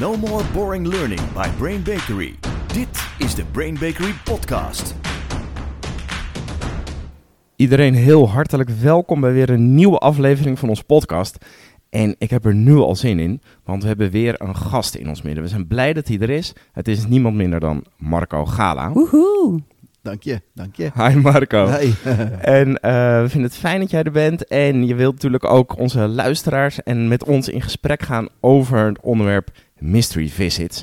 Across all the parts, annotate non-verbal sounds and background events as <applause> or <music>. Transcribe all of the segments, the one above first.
No more boring learning by Brain Bakery. Dit is de Brain Bakery podcast. Iedereen heel hartelijk welkom bij weer een nieuwe aflevering van onze podcast. En ik heb er nu al zin in, want we hebben weer een gast in ons midden. We zijn blij dat hij er is. Het is niemand minder dan Marco Gala. Woehoe. Dank je, dank je. Hi Marco. Hey. <laughs> En eh, we vinden het fijn dat jij er bent. En je wilt natuurlijk ook onze luisteraars en met ons in gesprek gaan over het onderwerp Mystery Visits.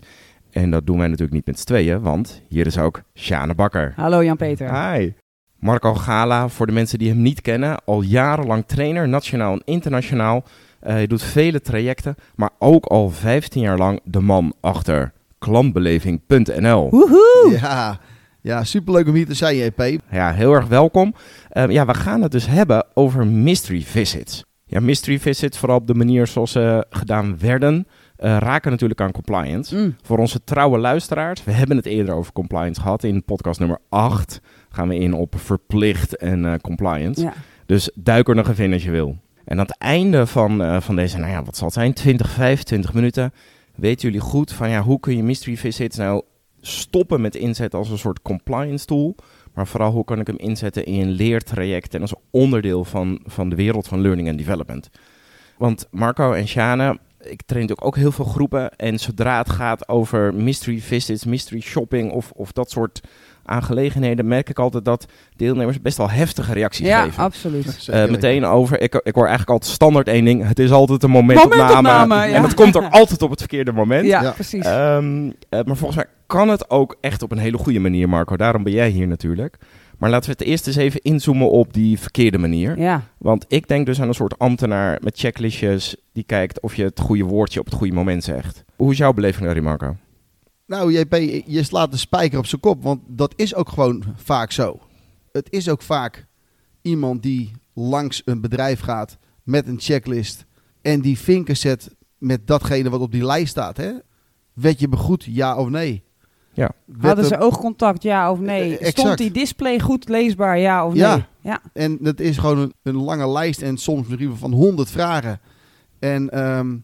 En dat doen wij natuurlijk niet met z'n tweeën, want hier is ook Sjane Bakker. Hallo Jan-Peter. Hi. Marco Gala, voor de mensen die hem niet kennen, al jarenlang trainer, nationaal en internationaal. Eh, hij doet vele trajecten, maar ook al 15 jaar lang de man achter klantbeleving.nl. Woehoe. Ja, ja, superleuk om hier te zijn, JP. Ja, heel erg welkom. Eh, ja, we gaan het dus hebben over mystery visits. Ja, mystery visits, vooral op de manier zoals ze gedaan werden, eh, raken natuurlijk aan compliance. Mm. Voor onze trouwe luisteraars, we hebben het eerder over compliance gehad. In podcast nummer 8 gaan we in op verplicht en eh, compliance. Ja. Dus duik er nog even in als je wil. En aan het einde van, eh, van deze, nou ja, wat zal het zijn, 20, 25 minuten, weten jullie goed van ja, hoe kun je mystery visits nou stoppen met inzetten als een soort compliance tool, maar vooral hoe kan ik hem inzetten in een leertraject en als onderdeel van, van de wereld van learning and development. Want Marco en Shana, ik train natuurlijk ook heel veel groepen en zodra het gaat over mystery visits, mystery shopping of, of dat soort aangelegenheden, merk ik altijd dat deelnemers best wel heftige reacties Ja, geven. absoluut. Eh, meteen over, ik, ik hoor eigenlijk altijd standaard één ding. Het is altijd een momentopname. Momentopname, ja. En dat komt ook altijd op het verkeerde moment. Ja, Ja. precies. Ehm, eh, maar volgens mij kan het ook echt op een hele goede manier, Marco. Daarom ben jij hier natuurlijk. Maar laten we het eerst eens even inzoomen op die verkeerde manier. ja. Want ik denk dus aan een soort ambtenaar met checklistjes die kijkt of je het goede woordje op het goede moment zegt. Hoe is jouw beleving daarin, Marco? Nou, JP, je slaat de spijker op zijn kop, want dat is ook gewoon vaak zo. Het is ook vaak iemand die langs een bedrijf gaat met een checklist en die vinken zet met datgene wat op die lijst staat. Hè? Werd je begroet, ja of nee? Ja. Hadden ze oogcontact, ja of nee? Eh, exact. Stond die display goed leesbaar, ja of nee? Ja. En dat is gewoon een, een lange lijst en soms misschien van honderd vragen. En ehm,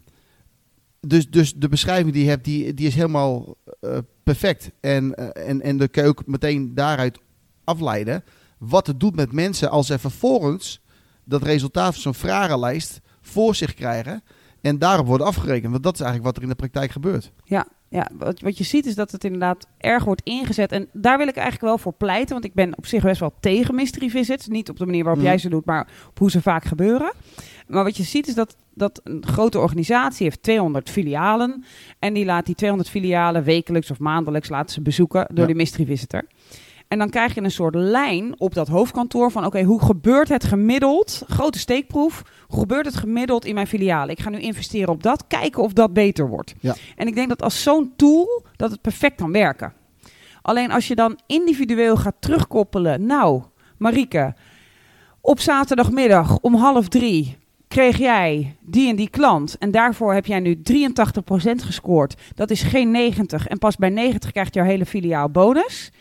dus, dus de beschrijving die je hebt, die, die is helemaal eh, perfect. En, eh, en, en dan kun je ook meteen daaruit afleiden wat het doet met mensen als ze vervolgens dat resultaat van zo'n vragenlijst voor zich krijgen en daarop worden afgerekend. Want dat is eigenlijk wat er in de praktijk gebeurt. Ja, ja wat, wat je ziet is dat het inderdaad erg wordt ingezet. En daar wil ik eigenlijk wel voor pleiten. Want ik ben op zich best wel tegen mystery visits. Niet op de manier waarop Mhm. jij ze doet, maar op hoe ze vaak gebeuren. Maar wat je ziet is dat, dat een grote organisatie heeft 200 filialen. En die laat die 200 filialen wekelijks of maandelijks laten ze bezoeken door Ja. die mystery visitor. En dan krijg je een soort lijn op dat hoofdkantoor van... oké, hoe gebeurt het gemiddeld, grote steekproef... hoe gebeurt het gemiddeld in mijn filialen? Ik ga nu investeren op dat, kijken of dat beter wordt. Ja. En ik denk dat als zo'n tool, dat het perfect kan werken. Alleen als je dan individueel gaat terugkoppelen... nou, Marieke, op zaterdagmiddag om half drie... kreeg jij die en die klant... en daarvoor heb jij nu 83% gescoord. Dat is geen 90 en pas bij 90 krijgt jouw hele filiaal bonus...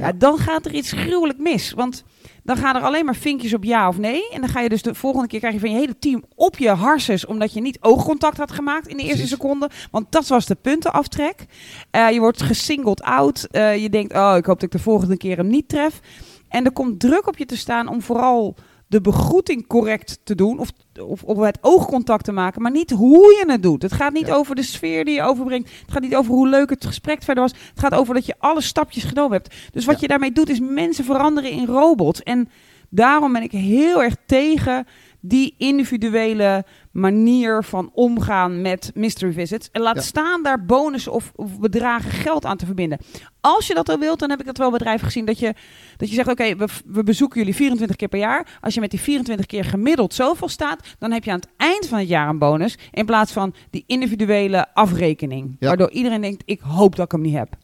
Ja. Dan gaat er iets gruwelijk mis. Want dan gaan er alleen maar vinkjes op ja of nee. En dan ga je dus de volgende keer krijg je van je hele team op je harses. Omdat je niet oogcontact had gemaakt in de eerste seconde. Want dat was de puntenaftrek. Eh, je wordt gesingled out. Eh, je denkt, oh, ik hoop dat ik de volgende keer hem niet tref. En er komt druk op je te staan om vooral de begroeting correct te doen. Of, of, of het oogcontact te maken. Maar niet hoe je het doet. Het gaat niet Ja. over de sfeer die je overbrengt. Het gaat niet over hoe leuk het gesprek verder was. Het gaat over dat je alle stapjes genomen hebt. Dus wat Ja. je daarmee doet is mensen veranderen in robots. En daarom ben ik heel erg tegen die individuele manier van omgaan met mystery visits. En laat Ja. staan daar bonussen of, of bedragen geld aan te verbinden. Als je dat al wilt, dan heb ik dat wel bedrijven gezien dat je, dat je zegt: Oké, we, we bezoeken jullie 24 keer per jaar. Als je met die 24 keer gemiddeld zoveel staat, dan heb je aan het eind van het jaar een bonus. In plaats van die individuele afrekening. Ja. Waardoor iedereen denkt: Ik hoop dat ik hem niet heb.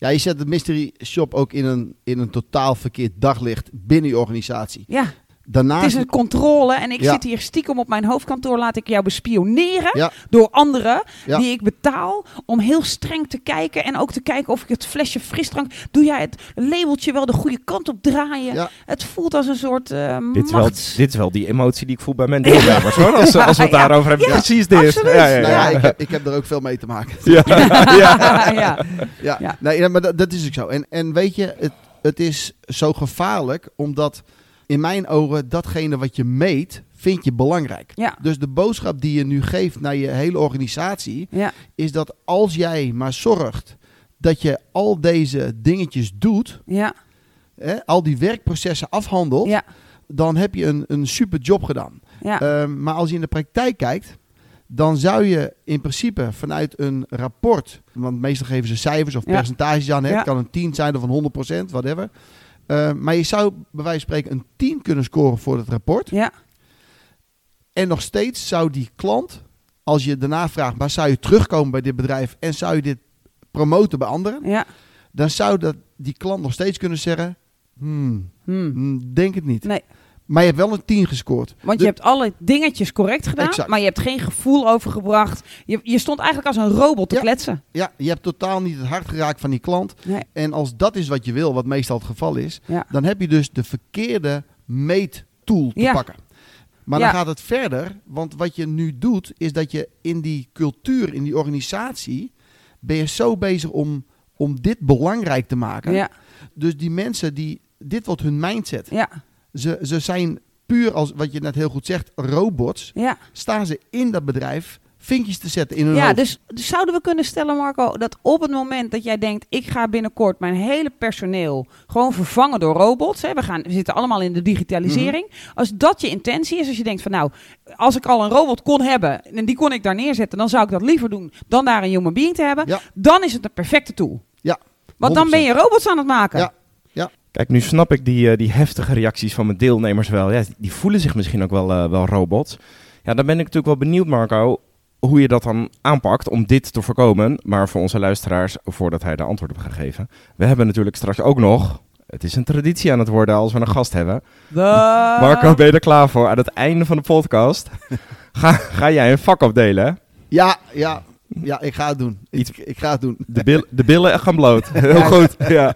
Ja, je zet de mystery shop ook in een, in een totaal verkeerd daglicht binnen je organisatie. Ja, Daarnaast... Het is een controle en ik Ja. zit hier stiekem op mijn hoofdkantoor. Laat ik jou bespioneren Ja. door anderen Ja. die ik betaal om heel streng te kijken. En ook te kijken of ik het flesje frisdrank... Doe jij het labeltje wel de goede kant op draaien? Ja. Het voelt als een soort eh Dit is, wel, dit is wel die emotie die ik voel bij mijn deelnemers. hoor. Als, als we het <laughs> Ja, daarover hebben. ja, Precies dit. absoluut. Ja, ja, Nou ja, ja. ik, heb, ik heb er ook veel mee te maken. <laughs> Ja, <laughs> ja. ja. Ja, Ja. Nee, ja, maar dat, dat is ook zo. En, en weet je, het, het is zo gevaarlijk omdat in mijn ogen datgene wat je meet, vind je belangrijk. Ja. Dus de boodschap die je nu geeft naar je hele organisatie, Ja. is dat als jij maar zorgt dat je al deze dingetjes doet, Ja. hè, al die werkprocessen afhandelt, Ja. dan heb je een, een super job gedaan. Ja. Ehm, maar als je in de praktijk kijkt, dan zou je in principe vanuit een rapport, want meestal geven ze cijfers of percentages aan, hè, het kan een 10 zijn of een 100%, whatever. Ehm, maar je zou bij wijze van spreken een 10 kunnen scoren voor het rapport. ja. En nog steeds zou die klant, als je daarna vraagt, maar zou je terugkomen bij dit bedrijf en zou je dit promoten bij anderen, Ja. dan zou dat, die klant nog steeds kunnen zeggen, hmm, Hmm. hmm, denk het niet. Nee. Maar je hebt wel een 10 gescoord. Want De- je hebt alle dingetjes correct gedaan, Exact. maar je hebt geen gevoel overgebracht. Je, je stond eigenlijk als een robot te Ja. kletsen. Ja, je hebt totaal niet het hart geraakt van die klant. Nee. En als dat is wat je wil, wat meestal het geval is, Ja. dan heb je dus de verkeerde meettool te Ja. pakken. Maar dan gaat het verder, want wat je nu doet, is dat je in die cultuur, in die organisatie, ben je zo bezig om, om dit belangrijk te maken. Dus die mensen, die, dit wordt hun mindset. Ja. Ze, ze zijn puur, als wat je net heel goed zegt, robots. Ja. Staan ze in dat bedrijf vinkjes te zetten in hun Ja, hoofd. dus, dus zouden we kunnen stellen, Marco, dat op het moment dat jij denkt, ik ga binnenkort mijn hele personeel gewoon vervangen door robots. Hè, we, gaan, we zitten allemaal in de digitalisering. Mhm. Als dat je intentie is, als je denkt van nou, als ik al een robot kon hebben en die kon ik daar neerzetten, dan zou ik dat liever doen dan daar een human being te hebben. Ja. Dan is het een perfecte tool. Ja, Want dan 100%. ben je robots aan het maken. Ja. Kijk, nu snap ik die, eh, die heftige reacties van mijn deelnemers wel. Ja, die voelen zich misschien ook wel, eh, wel robots. Ja, dan ben ik natuurlijk wel benieuwd, Marco, hoe je dat dan aanpakt om dit te voorkomen. Maar voor onze luisteraars, voordat hij de antwoord heeft gegeven. We hebben natuurlijk straks ook nog, het is een traditie aan het worden als we een gast hebben. Marco, ben je er klaar voor? Aan het einde van de podcast <laughs> ga, ga jij een vak opdelen, hè? Ja, ja, ja, ik ga het doen. Iets- Ik, ik ga het doen. De, bil- de billen gaan bloot. <laughs> Heel goed. Ja.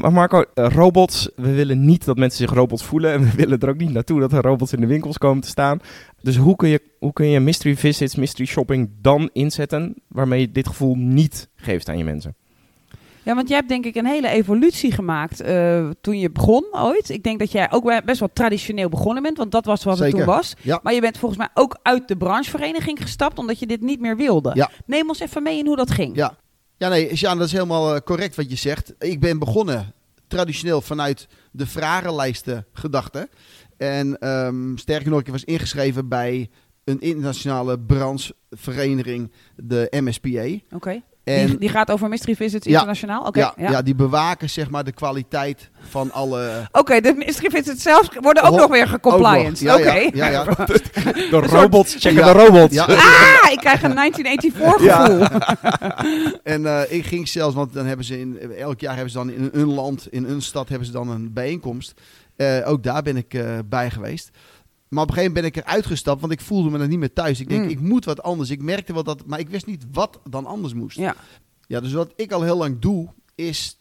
Maar Marco, eh, robots. We willen niet dat mensen zich robots voelen. <laughs> En we willen er ook niet naartoe dat er robots in de winkels komen te staan. Dus hoe kun je, hoe kun je mystery visits, mystery shopping dan inzetten. waarmee je dit gevoel niet geeft aan je mensen? Ja, want jij hebt denk ik een hele evolutie gemaakt eh, toen je begon ooit. Ik denk dat jij ook best wel traditioneel begonnen bent, want dat was wat het toen was. Ja. Maar je bent volgens mij ook uit de branchevereniging gestapt omdat je dit niet meer wilde. Ja. Neem ons even mee in hoe dat ging. Ja, ja nee, Sjaan, dat is helemaal eh, correct wat je zegt. Ik ben begonnen traditioneel vanuit de vragenlijsten gedachte. En ehm, sterker nog, ik was ingeschreven bij een internationale branchevereniging, de MSPA. Oké. En Die, die gaat over Mystery Visits Ja. Internationaal? Oké, ja, ja. ja. die bewaken zeg maar de kwaliteit van alle... Oké, de Mystery Visits zelf worden ook Ho- nog weer gecompliant. Oké. Ja, ja, <laughs> ja, ja. De robots checken Ja. de robots. Ja, Ah, ik krijg een 1984 gevoel. <laughs> En eh, ik ging zelfs, want dan hebben ze in, elk jaar hebben ze dan in een land, in een stad hebben ze dan een bijeenkomst. Eh, ook daar ben ik eh, bij geweest. Maar op een gegeven moment ben ik eruit gestapt, want ik voelde me er niet meer thuis. Ik denk, Mm. ik moet wat anders. Ik merkte wel dat, maar ik wist niet wat dan anders moest. Ja. Ja, dus wat ik al heel lang doe, is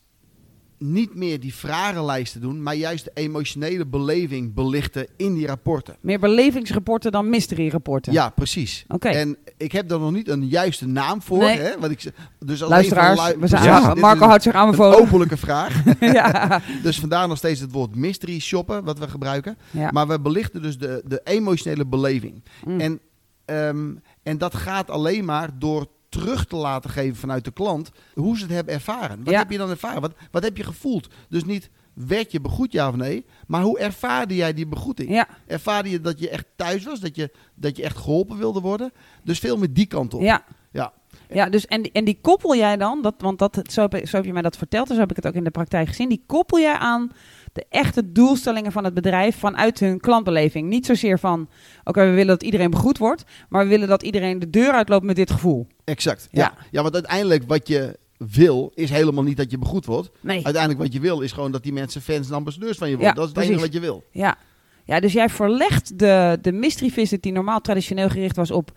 niet meer die vragenlijsten doen, maar juist de emotionele beleving belichten in die rapporten. Meer belevingsrapporten dan mystery rapporten. Ja, precies. Oké. En ik heb daar nog niet een juiste naam voor. Nee. Hè? Wat ik, ze- dus Luisteraars, een van we zijn aan- Marco houdt zich een aanbevolen. openlijke vraag. <laughs> ja. <laughs> dus vandaar nog steeds het woord mystery shoppen, wat we gebruiken. Ja. Maar we belichten dus de, de emotionele beleving. Mm. En, ehm, en dat gaat alleen maar door terug te laten geven vanuit de klant hoe ze het hebben ervaren. Wat Ja. heb je dan ervaren? Wat, wat heb je gevoeld? Dus niet werd je begroet ja of nee, maar hoe ervaarde jij die begroeting? ja. Ervaarde je dat je echt thuis was, dat je, dat je echt geholpen wilde worden? Dus veel meer die kant op. Ja. Ja. Ja, dus en, die- en die koppel jij dan, dat, want dat, zo, heb, zo heb je mij dat verteld, dus zo heb ik het ook in de praktijk gezien. Die koppel jij aan de echte doelstellingen van het bedrijf vanuit hun klantbeleving. Niet zozeer van, oké, we willen dat iedereen begroet wordt, maar we willen dat iedereen de deur uitloopt met dit gevoel. Exact. Ja. Ja. ja, want uiteindelijk wat je wil, is helemaal niet dat je begroet wordt. Nee. Uiteindelijk wat je wil, is gewoon dat die mensen fans en ambassadeurs van je worden. Ja, dat is het enige wat je wil. Ja. Ja, dus jij verlegt de, de mystery visit die normaal traditioneel gericht was op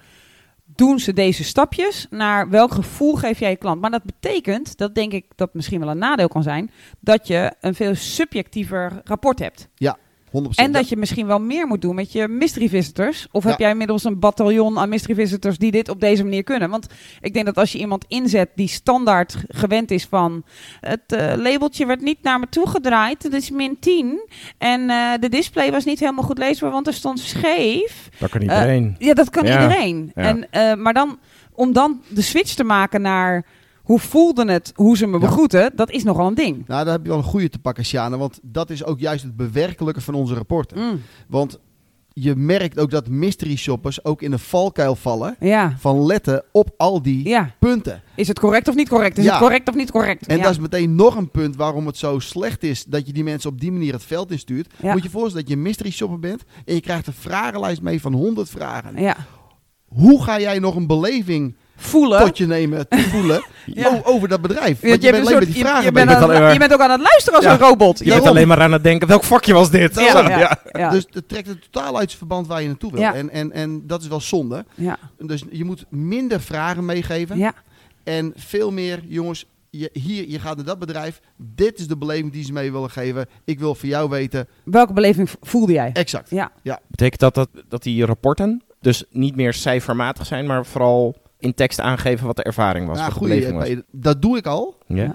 doen ze deze stapjes naar welk gevoel geef jij je klant. Maar dat betekent, dat denk ik dat misschien wel een nadeel kan zijn, dat je een veel subjectiever rapport hebt. 100%. En dat je misschien wel meer moet doen met je mystery visitors. Of heb jij inmiddels een bataljon aan mystery visitors die dit op deze manier kunnen? Want ik denk dat als je iemand inzet die standaard gewend is van... het eh, labeltje werd niet naar me toegedraaid, dat is min 10. En eh, de display was niet helemaal goed leesbaar, want er stond scheef. Dat kan iedereen. Ja, dat kan Ja. iedereen. Ja. En, eh, maar dan, om dan de switch te maken naar... hoe voelde het, hoe ze me Ja. begroeten, dat is nogal een ding. Nou, daar heb je wel een goede te pakken, Sjane. Want dat is ook juist het bewerkelijke van onze rapporten. Mm. Want je merkt ook dat mystery shoppers ook in een valkuil vallen Ja, van letten op al die ja. punten. Is het correct of niet correct? Is Ja. het correct of niet correct? En dat is meteen nog een punt waarom het zo slecht is dat je die mensen op die manier het veld instuurt. Moet je voorstellen dat je mystery shopper bent en je krijgt een vragenlijst mee van 100 vragen. ja. Hoe ga jij nog een beleving Voelen. tot je nemen te <laughs> voelen Ja. over dat bedrijf? Je, Want je, je, hebt bent soort, je, vragen je, bent aan- maar- je bent ook aan het luisteren als Ja. een robot. Je bent alleen maar aan het denken, welk vakje was dit? Ja, ja, ja. ja. Dus het trekt het totaal uit zijn verband waar je naartoe wil. Ja. En, en, en dat is wel zonde. ja. Dus je moet minder vragen meegeven. ja. En veel meer, jongens, je, hier, je gaat naar dat bedrijf. Dit is de beleving die ze mee willen geven. Ik wil voor jou weten. Welke beleving voelde jij? Exact. Ja. Betekent dat, dat dat die rapporten dus niet meer cijfermatig zijn, maar vooral in tekst aangeven wat de ervaring was, Nou, wat goeie, was? Peter. dat doe ik al. Ja.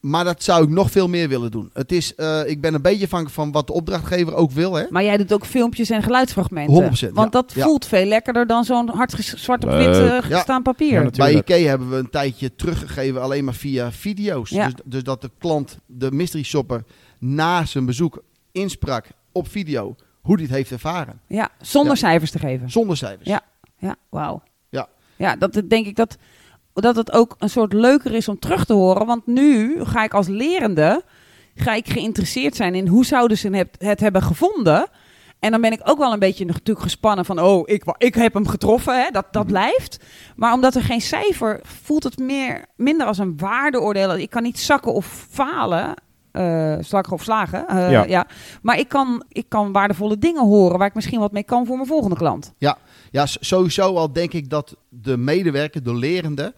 Maar dat zou ik nog veel meer willen doen. Het is, eh, ik ben een beetje afhankelijk van wat de opdrachtgever ook wil. Hè? Maar jij doet ook filmpjes en geluidsfragmenten. 100%, Want ja. dat Ja. voelt veel lekkerder dan zo'n hard zwart op wit eh, Ja. gestaan papier. Ja, Ja, natuurlijk. Bij IKEA hebben we een tijdje teruggegeven alleen maar via video's. Ja. Dus, dus dat de klant, de mystery shopper, na zijn bezoek insprak op video hoe die het heeft ervaren. zonder Ja. cijfers te geven. Zonder cijfers. Ja. Ja, wauw. Ja. Dat denk ik dat, dat het ook een soort leuker is om terug te horen. Want nu ga ik als lerende ga ik geïnteresseerd zijn in hoe zouden ze het, het hebben gevonden. En dan ben ik ook wel een beetje natuurlijk gespannen van, oh, ik, ik heb hem getroffen, hè? Dat, dat Mhm. blijft. Maar omdat er geen cijfer, voelt het meer, minder als een waardeoordeel. Ik kan niet zakken of falen, eh slakken of slagen. eh, Ja. ja. Maar ik kan, ik kan waardevolle dingen horen waar ik misschien wat mee kan voor mijn volgende klant. Ja, s- sowieso al denk ik dat de medewerker, de lerende,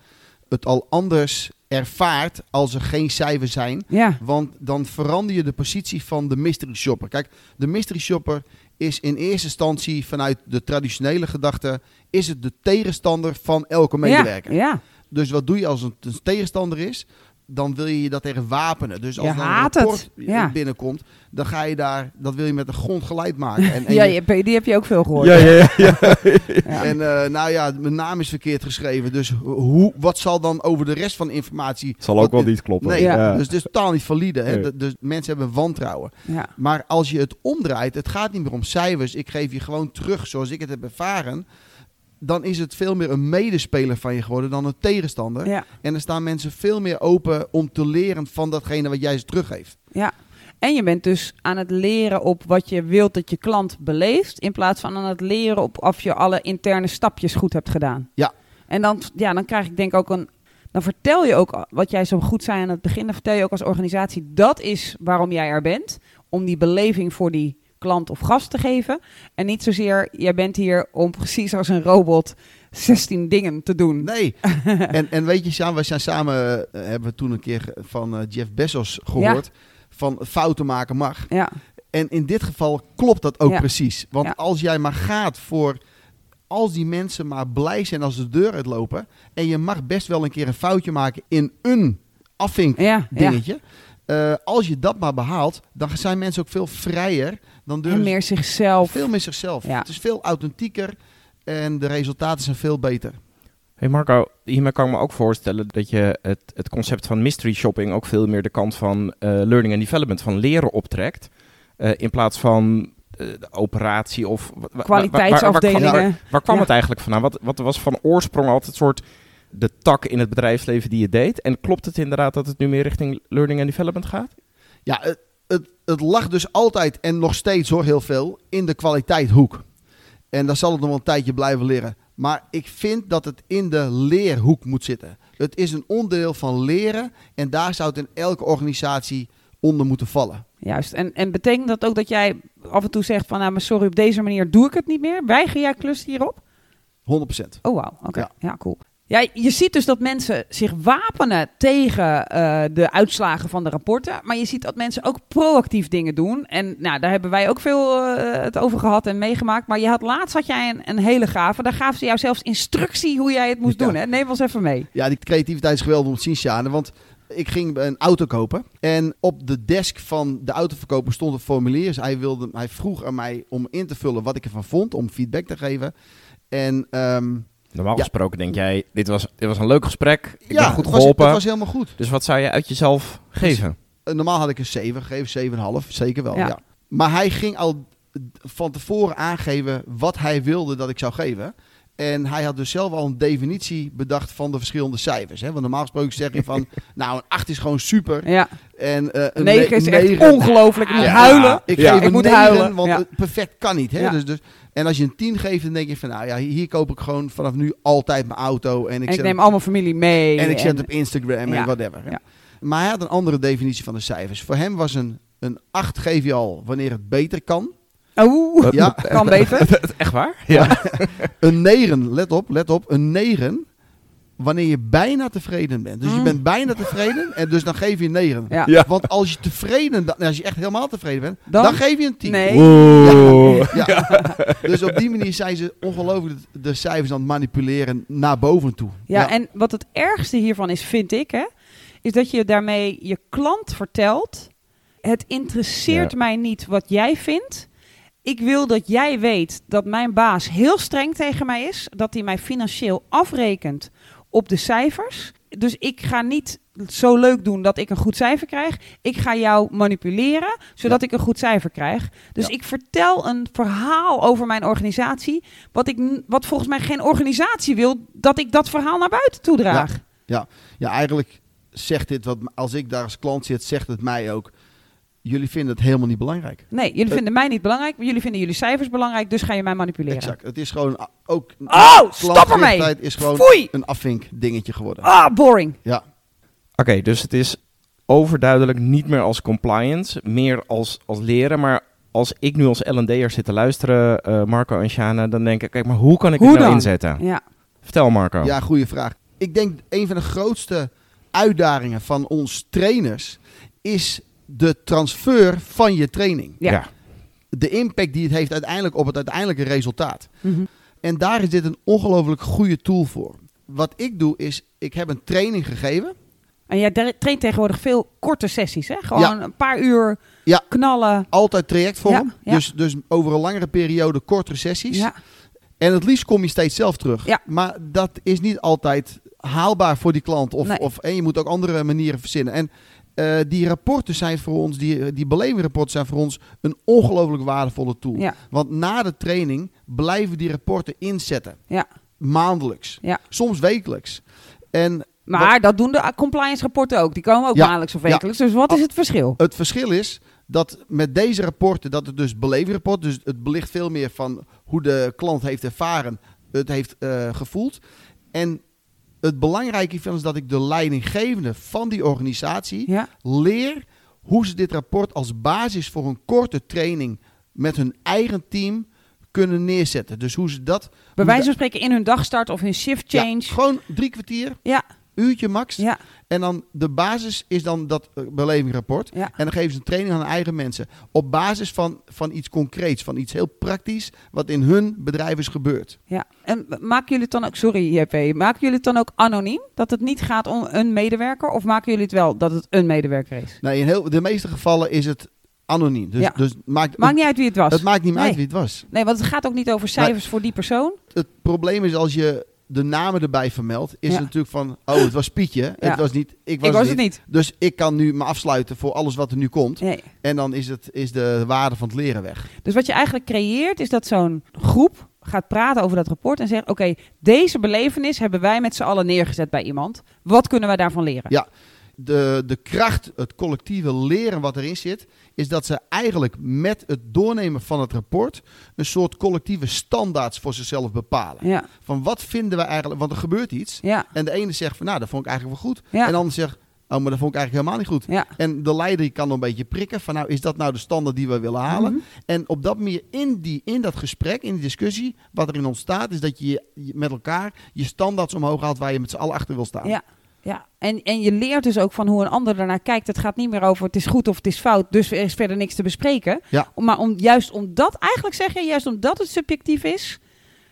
het al anders ervaart als er geen cijfers zijn. Ja, Want dan verander je de positie van de mystery shopper. Kijk, de mystery shopper is in eerste instantie vanuit de traditionele gedachte... is het de tegenstander van elke medewerker. Ja, ja. Dus wat doe je als het een tegenstander is? Dan wil je je dat tegen wapenen. Dus als Je er haat een het. rapport Ja. binnenkomt, dan ga je daar... dat wil je met de grond gelijk maken. En, en ja je- die heb je ook veel gehoord. Ja, ja, ja. <laughs> ja. Ja. En eh, nou ja, mijn naam is verkeerd geschreven. Dus hoe, wat zal dan over de rest van de informatie... Zal ook wat- wel niet kloppen. Nee, Ja. dus het is totaal niet valide. Hè? Nee. Dus mensen hebben wantrouwen. Ja. Maar als je het omdraait, het gaat niet meer om cijfers. Ik geef je gewoon terug zoals ik het heb ervaren. Dan is het veel meer een medespeler van je geworden dan een tegenstander. Ja. En dan staan mensen veel meer open om te leren van datgene wat jij ze teruggeeft. ja. En je bent dus aan het leren op wat je wilt dat je klant beleeft, in plaats van aan het leren op of je alle interne stapjes goed hebt gedaan. Ja. En dan, ja, dan krijg ik denk ook een. Dan vertel je ook wat jij zo goed zei aan het begin. Dan vertel je ook als organisatie dat is waarom jij er bent. Om die beleving voor die klant of gast te geven. En niet zozeer, jij bent hier om precies als een robot 16 dingen te doen. Nee. <laughs> en, en weet je, Sjaan, we zijn samen, eh, hebben we toen een keer van eh, Jeff Bezos gehoord. Van fouten maken mag. Ja, En in dit geval klopt dat ook Ja. precies. Want Ja. als jij maar gaat voor. Als die mensen maar blij zijn als de deur uitlopen. En je mag best wel een keer een foutje maken in een afvink ja, ja. Eh, als je dat maar behaalt, dan zijn mensen ook veel vrijer. Dan En durven meer ze zichzelf. veel meer zichzelf. Ja. Het is veel authentieker en de resultaten zijn veel beter. Hey Marco, hiermee kan ik me ook voorstellen dat je het, het concept van mystery shopping ook veel meer de kant van eh, learning and development, van leren optrekt. eh, in plaats van eh, de operatie of... wa- wa- wa- waar- waar- waar kwam- Kwaliteitsafdelingen. Waar, waar kwam Ja. het eigenlijk vandaan? Wat, wat was van oorsprong altijd een soort de tak in het bedrijfsleven die je deed? En klopt het inderdaad dat het nu meer richting learning and development gaat? Ja, het, het, het lag dus altijd en nog steeds hoor heel veel in de kwaliteithoek. En daar zal het nog wel een tijdje blijven leren. Maar ik vind dat het in de leerhoek moet zitten. Het is een onderdeel van leren en daar zou het in elke organisatie onder moeten vallen. Juist. En, en betekent dat ook dat jij af en toe zegt van, nou, maar sorry, op deze manier doe ik het niet meer? Weiger jij klus hierop? 100%. Oh, wauw. Oké. Ja. Ja. cool. Ja, je ziet dus dat mensen zich wapenen tegen eh, de uitslagen van de rapporten. Maar je ziet dat mensen ook proactief dingen doen. En nou, daar hebben wij ook veel eh, het over gehad en meegemaakt. Maar je had laatst had jij een, een hele gave. Daar gaven ze jou zelfs instructie hoe jij het moest Ja. doen. Hè? Neem ons even mee. Ja, die creativiteit is geweldig om te zien, Sjane. Want ik ging een auto kopen. En op de desk van de autoverkoper stond een formulier. Dus hij, wilde, hij vroeg aan mij om in te vullen wat ik ervan vond. Om feedback te geven. En ehm, Normaal Ja. gesproken denk jij, dit was, dit was een leuk gesprek. Ik ja, ben goed het was, geholpen. het was helemaal goed. Dus wat zou je uit jezelf geven? Eh, Normaal had ik een 7 gegeven, 7,5. Zeker wel, Ja. ja. Maar hij ging al van tevoren aangeven wat hij wilde dat ik zou geven. En hij had dus zelf al een definitie bedacht van de verschillende cijfers. Hè? Want normaal gesproken zeg je van, <laughs> nou een 8 is gewoon super. Ja, En eh, een 9 is echt negen- ongelooflijk. Ik moet Ja. huilen. Ik Ja. geef Ik moet 9, huilen, want perfect kan niet. Hè? Dus, dus, en als je een 10 geeft, dan denk je van, nou ja, hier koop ik gewoon vanaf nu altijd mijn auto. En ik, En ik zet neem allemaal familie mee. en ik zet en- op Instagram en whatever. hè. Maar hij had een andere definitie van de cijfers. Voor hem was een, een 8 geef je al wanneer het beter kan. Oh, Ja. kan beter. <laughs> Echt waar? Ja. <laughs> Een 9, let op, let op, een 9 wanneer je bijna tevreden bent. Dus je Mm. bent bijna tevreden en dus dan geef je een 9. Ja. Ja. Want als je tevreden, dan- als je echt helemaal tevreden bent, Dan? dan, geef je een 10. Nee. Oeh. Ja. <laughs> dus op die manier zijn ze ongelooflijk de- cijfers aan het manipuleren naar boven toe. Ja, en wat het ergste hiervan is, vind ik, hè, is dat je daarmee je klant vertelt: het interesseert Ja. mij niet wat jij vindt. Ik wil dat jij weet dat mijn baas heel streng tegen mij is, dat hij mij financieel afrekent op de cijfers. Dus ik ga niet zo leuk doen dat ik een goed cijfer krijg. Ik ga jou manipuleren, zodat ik een goed cijfer krijg. Dus Ja. ik vertel een verhaal over mijn organisatie, wat, ik, wat volgens mij geen organisatie wil, dat ik dat verhaal naar buiten toe draag. Ja, eigenlijk zegt dit, wat, als ik daar als klant zit, zegt het mij ook. Jullie vinden het helemaal niet belangrijk. Nee, jullie vinden mij niet belangrijk, maar jullie vinden jullie cijfers belangrijk, dus ga je mij manipuleren. Exact. Het is gewoon ook. Oh, stop ermee! is gewoon Foei! een afvink dingetje geworden. Ah, boring. Ja, Oké, dus het is overduidelijk niet meer als compliance, meer als, als leren. Maar als ik nu als L&D'er zit te luisteren, eh, Marco en Shana, dan denk ik, kijk, maar hoe kan ik Hoe het nou dan? inzetten? Ja. Vertel Marco. ja, goede vraag. Ik denk een van de grootste uitdagingen van ons trainers is de transfer van je training. Ja. De impact die het heeft uiteindelijk op het uiteindelijke resultaat. Mhm. En daar is dit een ongelooflijk goede tool voor. Wat ik doe is, ik heb een training gegeven. En jij tra- traint tegenwoordig veel korte sessies, hè? Gewoon een paar uur Ja. knallen. Altijd trajectvorm. Ja, ja. Dus, dus over een langere periode kortere sessies. Ja. En het liefst kom je steeds zelf terug. Ja. Maar dat is niet altijd haalbaar voor die klant. Of, Nee. of, en je moet ook andere manieren verzinnen. En eh, die rapporten zijn voor ons, die, die belevingsrapporten zijn voor ons een ongelooflijk waardevolle tool. Ja. Want na de training blijven die rapporten inzetten. Ja. Maandelijks. Ja. Soms wekelijks. En Maar dat doen de compliance rapporten ook. Die komen ook maandelijks of wekelijks. Dus wat is het verschil? Het verschil is dat met deze rapporten, dat het dus belevingsrapport, dus het belicht veel meer van hoe de klant heeft ervaren, het heeft eh, gevoeld. En het belangrijke hiervan is dat ik de leidinggevende van die organisatie Ja. leer hoe ze dit rapport als basis voor een korte training met hun eigen team kunnen neerzetten. Dus hoe ze dat... Bij wijze van spreken in hun dagstart of hun shift Ja, change. gewoon drie kwartier, Ja. Uurtje max. Ja. En dan de basis is dan dat eh, belevingsrapport. Ja. En dan geven ze een training aan eigen mensen. Op basis van, van iets concreets, van iets heel praktisch, wat in hun bedrijf is gebeurd. Ja, en maken jullie het dan ook, sorry JP, maken jullie het dan ook anoniem? Dat het niet gaat om een medewerker? Of maken jullie het wel dat het een medewerker is? Nou, in heel, de meeste gevallen is het anoniem. Dus, Ja. dus maakt, Maakt niet uit wie het was. het maakt niet Nee. uit wie het was. Nee, want het gaat ook niet over cijfers voor die persoon. Het probleem is als je de namen erbij vermeldt, is Ja. natuurlijk van, oh, het was Pietje. Ja. Het was niet, ik was, Ik was het het niet. Dus ik kan nu me afsluiten voor alles wat er nu komt. Nee. En dan is, het, is de waarde van het leren weg. Dus wat je eigenlijk creëert is dat zo'n groep gaat praten over dat rapport en zegt: Oké, deze belevenis hebben wij met z'n allen neergezet bij iemand. Wat kunnen wij daarvan leren? Ja. De, de kracht, het collectieve leren wat erin zit, is dat ze eigenlijk met het doornemen van het rapport een soort collectieve standaards voor zichzelf bepalen. Ja, Van wat vinden we eigenlijk, want er gebeurt iets. ja, En de ene zegt van nou, dat vond ik eigenlijk wel goed. Ja. En de ander zegt, Oh, maar dat vond ik eigenlijk helemaal niet goed. Ja. En de leider die kan dan een beetje prikken van nou, is dat nou de standaard die we willen halen? Mhm. En op dat manier in, die, in dat gesprek, in die discussie, wat erin ontstaat, is dat je, je met elkaar je standaards omhoog haalt waar je met z'n allen achter wil staan. Ja. Ja, en, en je leert dus ook van hoe een ander ernaar kijkt. Het gaat niet meer over het is goed of het is fout, dus er is verder niks te bespreken. Ja. Maar om, juist omdat, eigenlijk zeg je, juist omdat het subjectief is,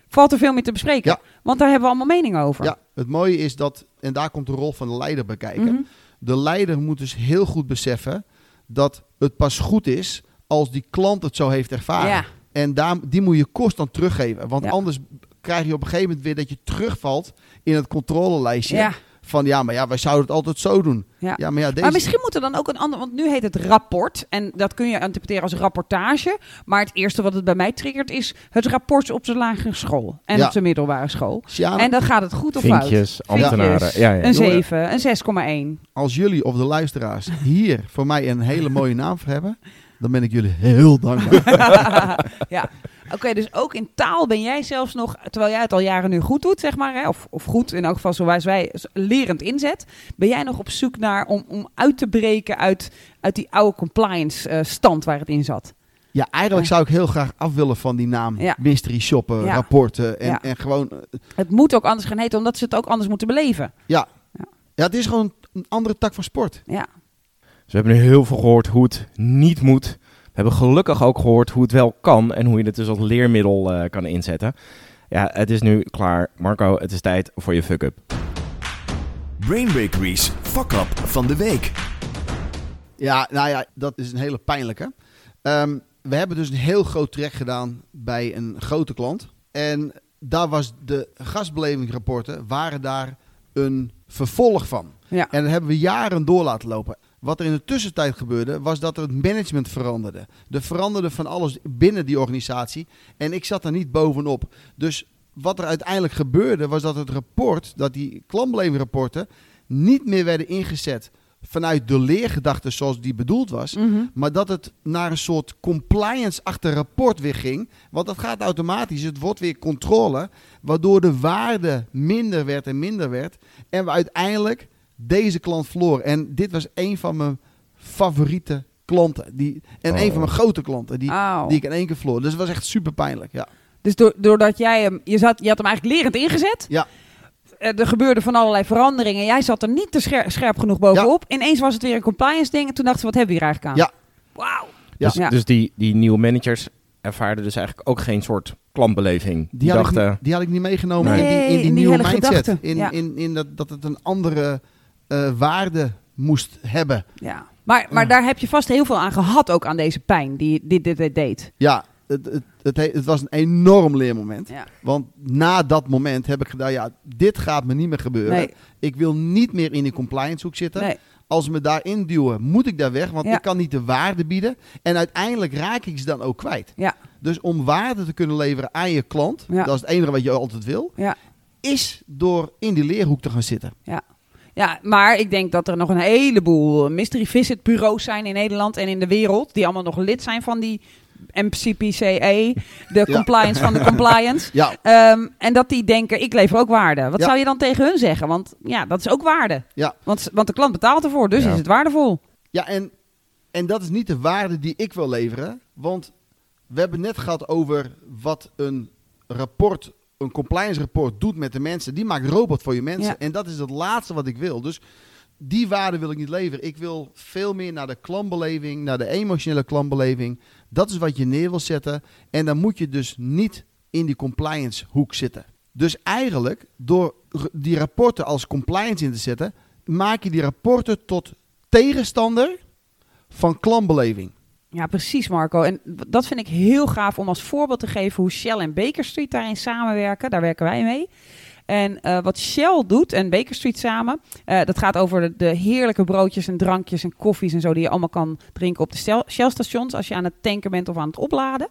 valt er veel meer te bespreken. Ja. Want daar hebben we allemaal meningen over. Ja, het mooie is dat, en daar komt de rol van de leider bij kijken. Mhm. De leider moet dus heel goed beseffen dat het pas goed is als die klant het zo heeft ervaren. Ja. En daar, die moet je constant teruggeven. Want Ja. anders krijg je op een gegeven moment weer dat je terugvalt in het controlelijstje. Ja. Van ja, maar ja, wij zouden het altijd zo doen. Ja. Ja, maar ja, deze... Maar misschien moet er dan ook een ander, want nu heet het rapport. En dat kun je interpreteren als rapportage. Maar het eerste wat het bij mij triggert is het rapport op de lagere school. En Ja. op de middelbare school. Sjaan, En dan gaat het goed of fout. Vinkjes, ambtenaren. Vinkjes. Ja, ja. Een Jongen. 7, een 6,1. als jullie of de luisteraars hier voor mij een hele mooie naam voor hebben, dan ben ik jullie heel dankbaar. <laughs> ja. Oké, dus ook in taal ben jij zelfs nog, terwijl jij het al jaren nu goed doet, zeg maar, hè, of, of goed in elk geval zoals wij lerend inzet, ben jij nog op zoek naar om, om uit te breken uit, uit die oude compliance eh, stand waar het in zat? Ja, eigenlijk zou ik heel graag af willen van die naam. Ja. Mystery shoppen, Ja. rapporten en, Ja. en gewoon... eh, Het moet ook anders gaan heten, omdat ze het ook anders moeten beleven. Ja. Ja. ja, het is gewoon een andere tak van sport. Ja, Dus we hebben nu heel veel gehoord hoe het niet moet. We hebben gelukkig ook gehoord hoe het wel kan en hoe je het dus als leermiddel eh, kan inzetten. Ja, het is nu klaar. Marco, het is tijd voor je fuck-up. Brain Bakery's Fuck Up van de Week. Ja, nou ja, dat is een hele pijnlijke. Ehm, we hebben dus een heel groot traject gedaan bij een grote klant. En daar was de gastbelevingsrapporten waren daar een vervolg van. ja. En dat hebben we jaren door laten lopen. Wat er in de tussentijd gebeurde, was dat er het management veranderde. Er veranderde van alles binnen die organisatie. En ik zat er niet bovenop. Dus wat er uiteindelijk gebeurde, was dat het rapport, dat die klantbelevingsrapporten, niet meer werden ingezet vanuit de leergedachte zoals die bedoeld was. Mhm. Maar dat het naar een soort compliance-achtig rapport weer ging. Want dat gaat automatisch. Het wordt weer controle. Waardoor de waarde minder werd en minder werd. En we uiteindelijk deze klant verloren. En dit was een van mijn favoriete klanten. Die, en Oh. een van mijn grote klanten. Die, die ik in één keer verloor. Dus het was echt super pijnlijk. Ja. Dus do- doordat jij hem, je, zat, je had hem eigenlijk lerend ingezet. Ja. Eh, Er gebeurde van allerlei veranderingen. Jij zat er niet te scher- scherp genoeg bovenop. Ineens was het weer een compliance ding. En toen dachten we, wat hebben we hier eigenlijk aan? Ja. Wauw. Ja. Dus, Ja. dus die, die nieuwe managers ervaarden dus eigenlijk ook geen soort klantbeleving. Die, Die, had ik, dachten, niet- die had ik niet meegenomen Nee, in die, in die in die nieuwe mindset. gedachte. In, Ja. in, in dat, dat het een andere eh, waarde moest hebben. Ja. Maar, maar Ja. daar heb je vast heel veel aan gehad, ook aan deze pijn die dit, dit, dit deed. Ja, het, het, het, he- het was een enorm leermoment. Ja. Want na dat moment heb ik gedaan, ja, dit gaat me niet meer gebeuren. Nee, Ik wil niet meer in die compliance hoek zitten. nee. Als ze me daarin duwen, moet ik daar weg, want Ja. ik kan niet de waarde bieden. En uiteindelijk raak ik ze dan ook kwijt. Ja. Dus om waarde te kunnen leveren aan je klant, dat is het enige wat je altijd wil, Ja. is door in die leerhoek te gaan zitten. Ja, maar ik denk dat er nog een heleboel mystery visit bureaus zijn in Nederland en in de wereld. Die allemaal nog lid zijn van die MCPCA. De Ja. compliance van de <laughs> compliance. Ja, Ehm, en dat die denken, ik lever ook waarde. Wat Ja. zou je dan tegen hun zeggen? Want ja, dat is ook waarde. Ja. Want, want de klant betaalt ervoor, dus Ja. is het waardevol. ja en, en dat is niet de waarde die ik wil leveren. Want we hebben net gehad over wat een rapport, een compliance rapport doet met de mensen. Die maakt robot voor je mensen. Ja. En dat is het laatste wat ik wil. Dus die waarde wil ik niet leveren. Ik wil veel meer naar de klantbeleving, naar de emotionele klantbeleving. Dat is wat je neer wil zetten. En dan moet je dus niet in die compliance hoek zitten. Dus eigenlijk, door die rapporten als compliance in te zetten, maak je die rapporten tot tegenstander van klantbeleving. Ja, precies Marco. En dat vind ik heel gaaf om als voorbeeld te geven hoe Shell en Baker Street daarin samenwerken. Daar werken wij mee. En eh, wat Shell doet en Baker Street samen, eh, dat gaat over de, heerlijke broodjes en drankjes en koffies en zo die je allemaal kan drinken op de Shell- Shell-stations als je aan het tanken bent of aan het opladen.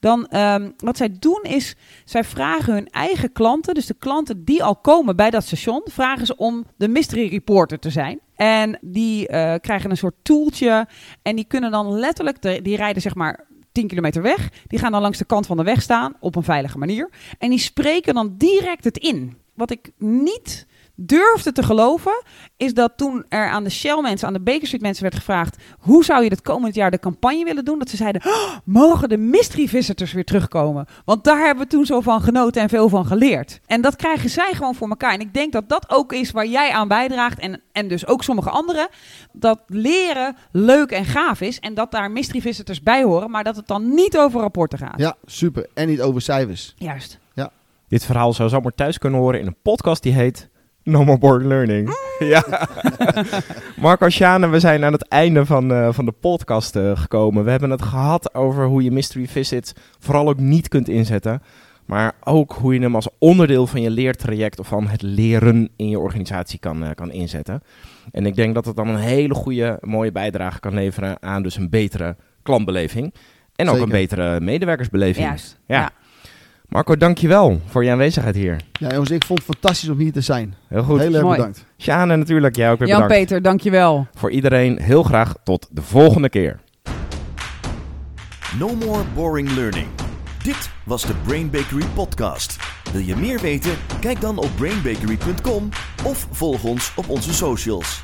Dan ehm, wat zij doen is, zij vragen hun eigen klanten, dus de klanten die al komen bij dat station, vragen ze om de mystery reporter te zijn. En die eh, krijgen een soort toeltje en die kunnen dan letterlijk, die rijden zeg maar 10 kilometer weg. Die gaan dan langs de kant van de weg staan op een veilige manier. En die spreken dan direct het in. Wat ik niet durfde te geloven, is dat toen er aan de Shell mensen, aan de Baker Street mensen werd gevraagd, hoe zou je het komend jaar de campagne willen doen? Dat ze zeiden, "Oh, mogen de mystery visitors weer terugkomen? Want daar hebben we toen zo van genoten en veel van geleerd. En dat krijgen zij gewoon voor elkaar. En ik denk dat dat ook is waar jij aan bijdraagt en, en dus ook sommige anderen, dat leren leuk en gaaf is en dat daar mystery visitors bij horen, maar dat het dan niet over rapporten gaat. Ja, super. En niet over cijfers. Juist. Dit verhaal zou zomaar thuis kunnen horen in een podcast die heet No More Boring Learning. ja. Marco Sjane, we zijn aan het einde van, eh, van de podcast eh, gekomen. We hebben het gehad over hoe je mystery visits vooral ook niet kunt inzetten. Maar ook hoe je hem als onderdeel van je leertraject of van het leren in je organisatie kan, eh, kan inzetten. En ik denk dat het dan een hele goede, mooie bijdrage kan leveren aan dus een betere klantbeleving. En ook Zeker. een betere medewerkersbeleving. Juist. Ja. ja. Marco, dankjewel voor je aanwezigheid hier. Ja, jongens, ik vond het fantastisch om hier te zijn. Heel goed. Heel erg Mooi. bedankt. Sjane natuurlijk, jij ook weer bedankt. Jan-Peter, dankjewel. Voor iedereen heel graag tot de volgende keer. No more boring learning. Dit was de Brain Bakery podcast. Wil je meer weten? Kijk dan op brainbakery.com of volg ons op onze socials.